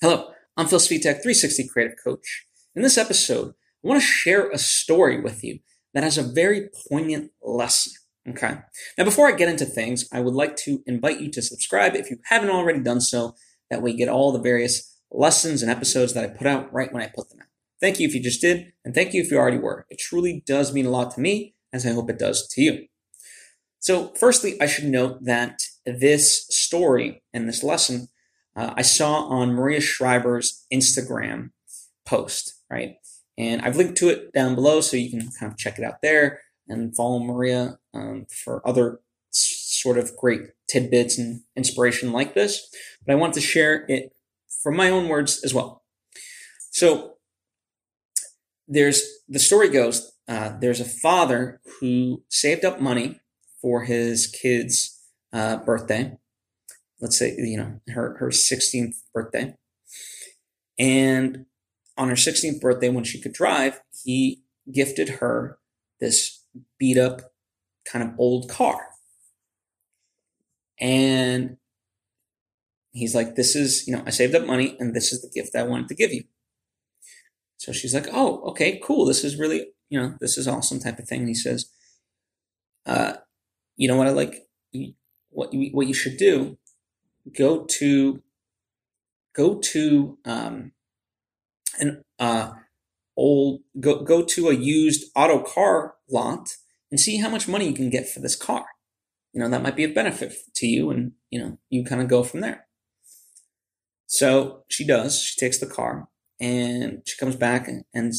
Hello, I'm Phil Svitek, 360 Creative Coach. In this episode, I want to share a story with you that has a very poignant lesson. Okay. Now, before I get into things, I would like to invite you to subscribe if you haven't already done so. That way, you get all the various lessons and episodes that I put out right when I put them out. Thank you if you just did, and thank you if you already were. It truly does mean a lot to me, as I hope it does to you. So, firstly, I should note that this story and this lesson uh, I saw on Maria Shriver's Instagram post, right? And I've linked to it down below so you can kind of check it out there and follow Maria um, for other sort of great tidbits and inspiration like this. But I want to share it from my own words as well. So there's the story goes uh, there's a father who saved up money for his kid's uh, birthday let's say, you know, her, her 16th birthday. And on her 16th birthday, when she could drive, he gifted her this beat up kind of old car. And he's like, This is, you know, I saved up money and this is the gift I wanted to give you. So she's like, Oh, okay, cool. This is really, you know, this is awesome type of thing. And he says, uh, You know what I like? What you, what you should do go to go to um, an uh, old go go to a used auto car lot and see how much money you can get for this car. You know that might be a benefit to you, and you know you kind of go from there. So she does. She takes the car and she comes back and, and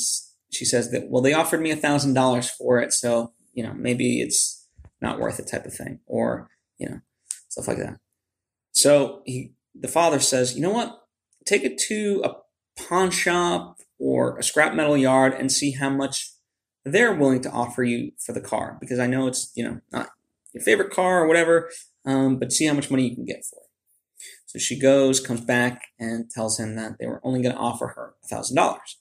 she says that well they offered me a thousand dollars for it, so you know maybe it's not worth it type of thing, or you know stuff like that. So he, the father says, you know what? Take it to a pawn shop or a scrap metal yard and see how much they're willing to offer you for the car because I know it's, you know, not your favorite car or whatever, um, but see how much money you can get for it. So she goes, comes back, and tells him that they were only going to offer her a thousand dollars.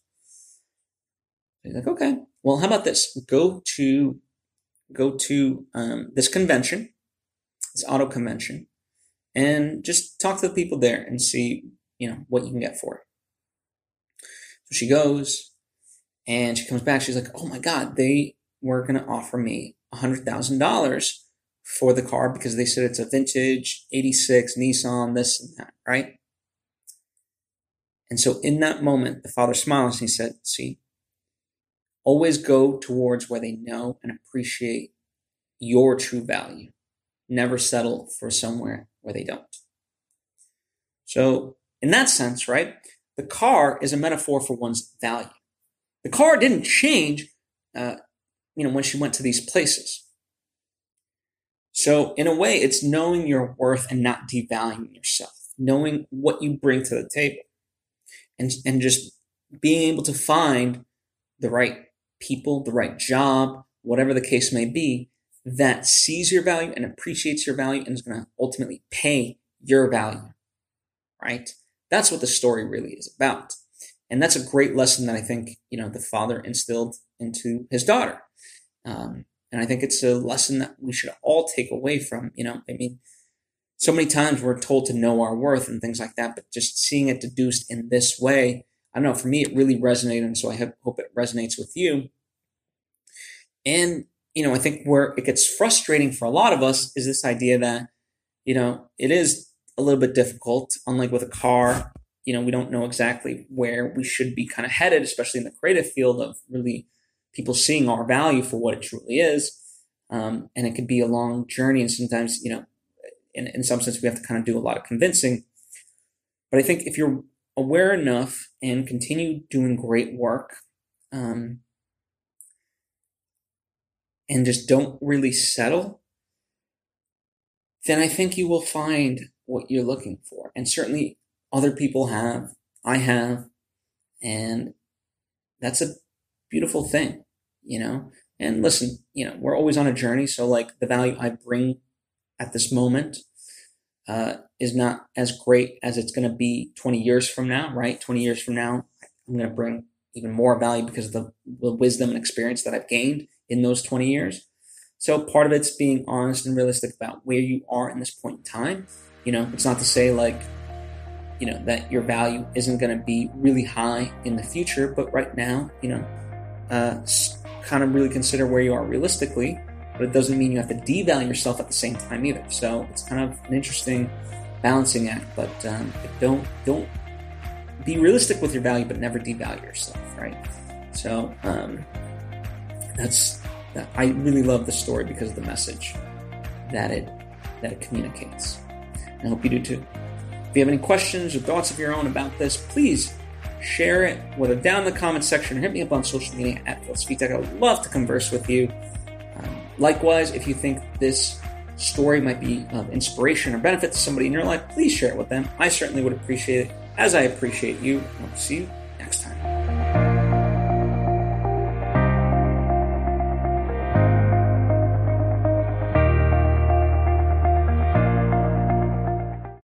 He's like, okay, well, how about this? Go to go to um, this convention, this auto convention, and just talk to the people there and see, you know, what you can get for it. So she goes and she comes back. She's like, oh my God, they were going to offer me $100,000 for the car because they said it's a vintage 86 Nissan, this and that, right? And so in that moment, the father smiles and he said, see, always go towards where they know and appreciate your true value. Never settle for somewhere where they don't. So, in that sense, right, the car is a metaphor for one's value. The car didn't change, uh, you know, when she went to these places. So, in a way, it's knowing your worth and not devaluing yourself, knowing what you bring to the table, and, and just being able to find the right people, the right job, whatever the case may be, that sees your value and appreciates your value and is going to ultimately pay your value, right? That's what the story really is about. And that's a great lesson that I think, you know, the father instilled into his daughter. Um, and I think it's a lesson that we should all take away from, you know, I mean, so many times we're told to know our worth and things like that, but just seeing it deduced in this way, I don't know, for me, it really resonated. And so I hope it resonates with you. And you know, I think where it gets frustrating for a lot of us is this idea that, you know, it is a little bit difficult. Unlike with a car, you know, we don't know exactly where we should be kind of headed, especially in the creative field of really people seeing our value for what it truly is. Um, and it could be a long journey. And sometimes, you know, in, in some sense, we have to kind of do a lot of convincing. But I think if you're aware enough and continue doing great work, um, and just don't really settle, then I think you will find what you're looking for. And certainly other people have, I have, and that's a beautiful thing, you know? And listen, you know, we're always on a journey. So, like, the value I bring at this moment uh, is not as great as it's going to be 20 years from now, right? 20 years from now, I'm going to bring even more value because of the, the wisdom and experience that I've gained in those 20 years. So part of it's being honest and realistic about where you are in this point in time. You know, it's not to say like, you know that your value isn't going to be really high in the future, but right now, you know, uh, kind of really consider where you are realistically. But it doesn't mean you have to devalue yourself at the same time either. So it's kind of an interesting balancing act. But, um, but don't don't be realistic with your value, but never devalue yourself, right? So um, that's I really love the story because of the message that it that it communicates. I hope you do too. If you have any questions or thoughts of your own about this, please share it, whether down in the comments section or hit me up on social media at PhilSvitek. I would love to converse with you. Um, likewise, if you think this story might be of inspiration or benefit to somebody in your life, please share it with them. I certainly would appreciate it, as I appreciate you. I'll see you next time.